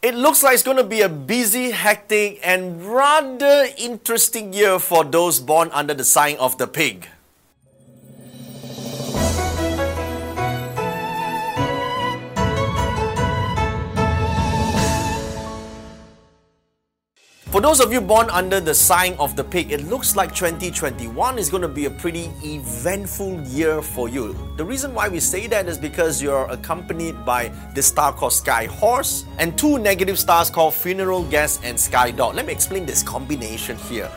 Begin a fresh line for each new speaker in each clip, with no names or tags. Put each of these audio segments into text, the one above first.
It looks like it's going to be a busy, hectic, and rather interesting year for those born under the sign of the pig. For those of you born under the sign of the pig, it looks like 2021 is going to be a pretty eventful year for you. The reason why we say that is because you're accompanied by the star called Sky Horse and two negative stars called Funeral Guest and Sky Dog. Let me explain this combination here.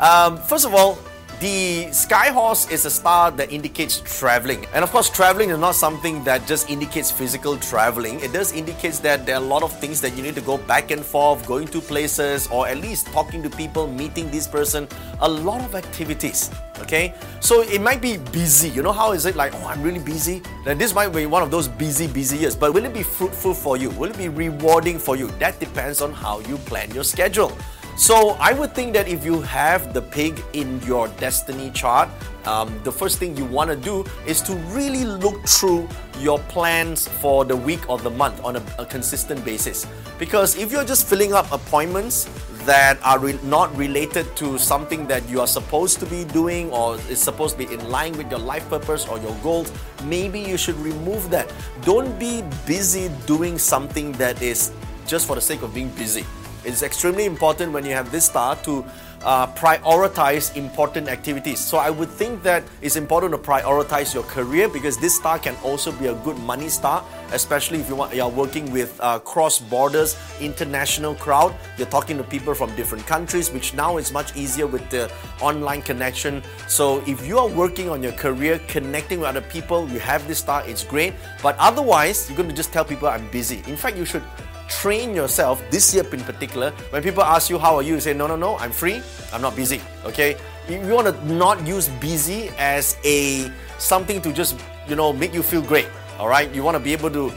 Um, first of all, the sky horse is a star that indicates traveling. And of course, traveling is not something that just indicates physical traveling. It does indicate that there are a lot of things that you need to go back and forth, going to places, or at least talking to people, meeting this person. A lot of activities. Okay? So it might be busy. You know how is it like, oh, I'm really busy? Then this might be one of those busy, busy years. But will it be fruitful for you? Will it be rewarding for you? That depends on how you plan your schedule. So I would think that if you have the pig in your destiny chart, um, the first thing you want to do is to really look through your plans for the week or the month on a, a consistent basis. Because if you're just filling up appointments that are re- not related to something that you are supposed to be doing or is supposed to be in line with your life purpose or your goals, maybe you should remove that. Don't be busy doing something that is just for the sake of being busy. It's extremely important when you have this star to uh, prioritize important activities. So I would think that it's important to prioritize your career because this star can also be a good money star, especially if you want you are working with uh, cross borders, international crowd. You're talking to people from different countries, which now is much easier with the online connection. So if you are working on your career, connecting with other people, you have this star, it's great. But otherwise, you're going to just tell people I'm busy. In fact, you should train yourself this year in particular. When people ask you how are you, you say no, no, no, I'm free. I'm not busy. Okay. You, want to not use busy as a something to just you know make you feel great. All right. You want to be able to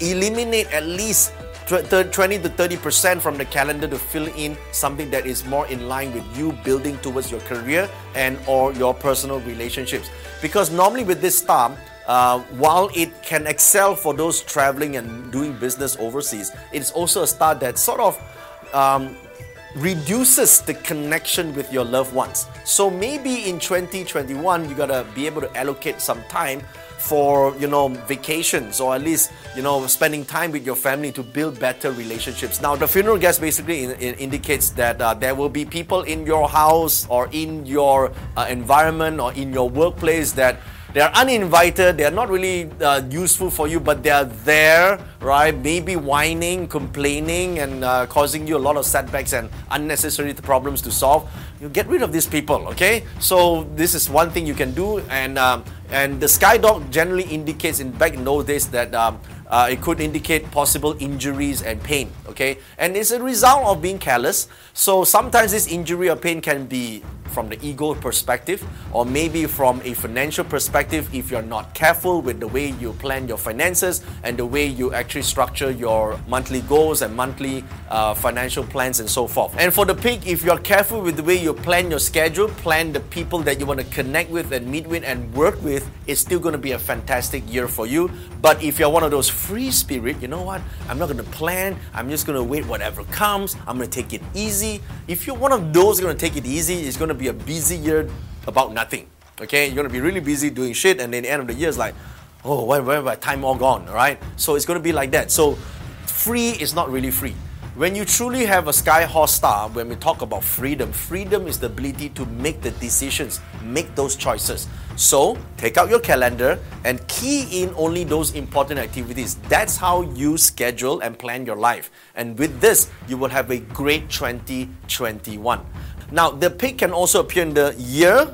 eliminate at least 20 to 30 percent from the calendar to fill in something that is more in line with you building towards your career and or your personal relationships because normally with this star uh, while it can excel for those traveling and doing business overseas, it's also a star that sort of um, reduces the connection with your loved ones. So maybe in 2021, you gotta be able to allocate some time for you know vacations or at least you know spending time with your family to build better relationships now the funeral guest basically in, in indicates that uh, there will be people in your house or in your uh, environment or in your workplace that they are uninvited, they are not really uh, useful for you, but they are there, right? Maybe whining, complaining, and uh, causing you a lot of setbacks and unnecessary problems to solve. You get rid of these people, okay? So, this is one thing you can do, and um, and the sky dog generally indicates in back in those days that um, uh, it could indicate possible injuries and pain, okay? And it's a result of being careless. So sometimes this injury or pain can be from the ego perspective, or maybe from a financial perspective if you're not careful with the way you plan your finances and the way you actually structure your monthly goals and monthly uh, financial plans and so forth. And for the pig, if you're careful with the way you plan your schedule, plan the people that you want to connect with and meet with and work with, it's still going to be a fantastic year for you. But if you're one of those free spirit, you know what? I'm not going to plan. I'm just going to wait whatever comes. I'm going to take it easy. If you're one of those going to take it easy, it's going to be a busy year about nothing. Okay, you're gonna be really busy doing shit, and then the end of the year is like, oh, where, where my time all gone, all right? So it's gonna be like that. So free is not really free. When you truly have a sky horse star, when we talk about freedom, freedom is the ability to make the decisions, make those choices. So take out your calendar and key in only those important activities. That's how you schedule and plan your life. And with this, you will have a great 2021. Now, the pig can also appear in the year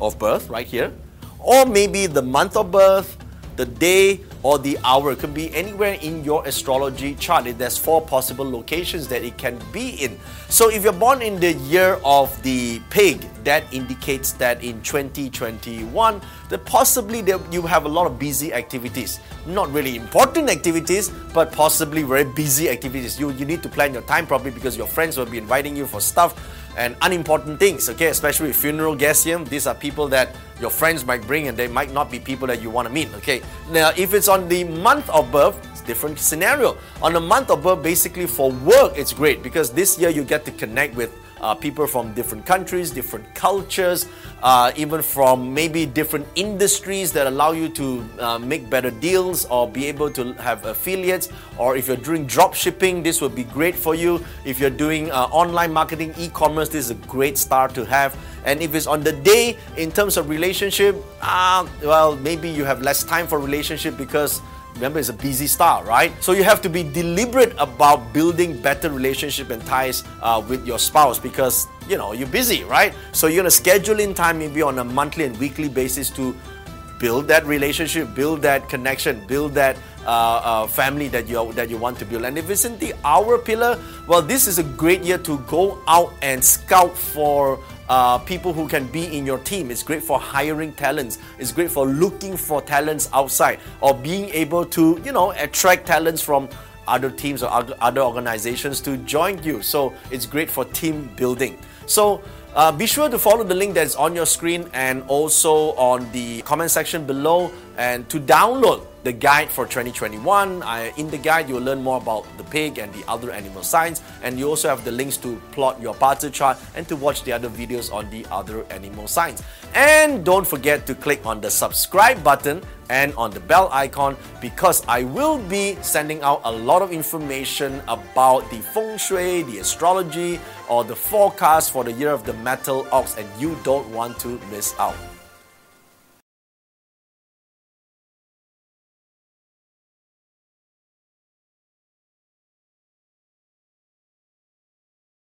of birth, right here, or maybe the month of birth, the day, or the hour. It could be anywhere in your astrology chart. There's four possible locations that it can be in. So if you're born in the year of the pig, that indicates that in 2021, that possibly you have a lot of busy activities. Not really important activities, but possibly very busy activities. You, you need to plan your time properly because your friends will be inviting you for stuff and unimportant things, okay? Especially with funeral here. These are people that your friends might bring and they might not be people that you want to meet, okay? Now, if it's on the month of birth, it's different scenario. On the month of birth, basically for work, it's great because this year you get to connect with uh, people from different countries, different cultures, uh, even from maybe different industries that allow you to uh, make better deals or be able to have affiliates. Or if you're doing drop shipping, this would be great for you. If you're doing uh, online marketing, e commerce, this is a great start to have. And if it's on the day in terms of relationship, uh, well, maybe you have less time for relationship because remember it's a busy star right? So you have to be deliberate about building better relationship and ties uh, with your spouse because you know you're busy right? So you're to schedule in time maybe on a monthly and weekly basis to build that relationship build that connection build that uh, uh, family that you that you want to build. And if it's in the hour pillar well this is a great year to go out and scout for uh, people who can be in your team. It's great for hiring talents. It's great for looking for talents outside or being able to, you know, attract talents from other teams or other organizations to join you. So it's great for team building. So uh, be sure to follow the link that's on your screen and also on the comment section below and to download the guide for 2021. I, in the guide, you'll learn more about the pig and the other animal signs, and you also have the links to plot your BaZi chart and to watch the other videos on the other animal signs. And don't forget to click on the subscribe button and on the bell icon because I will be sending out a lot of information about the feng shui, the astrology, or the forecast for the year of the metal ox, and you don't want to miss out.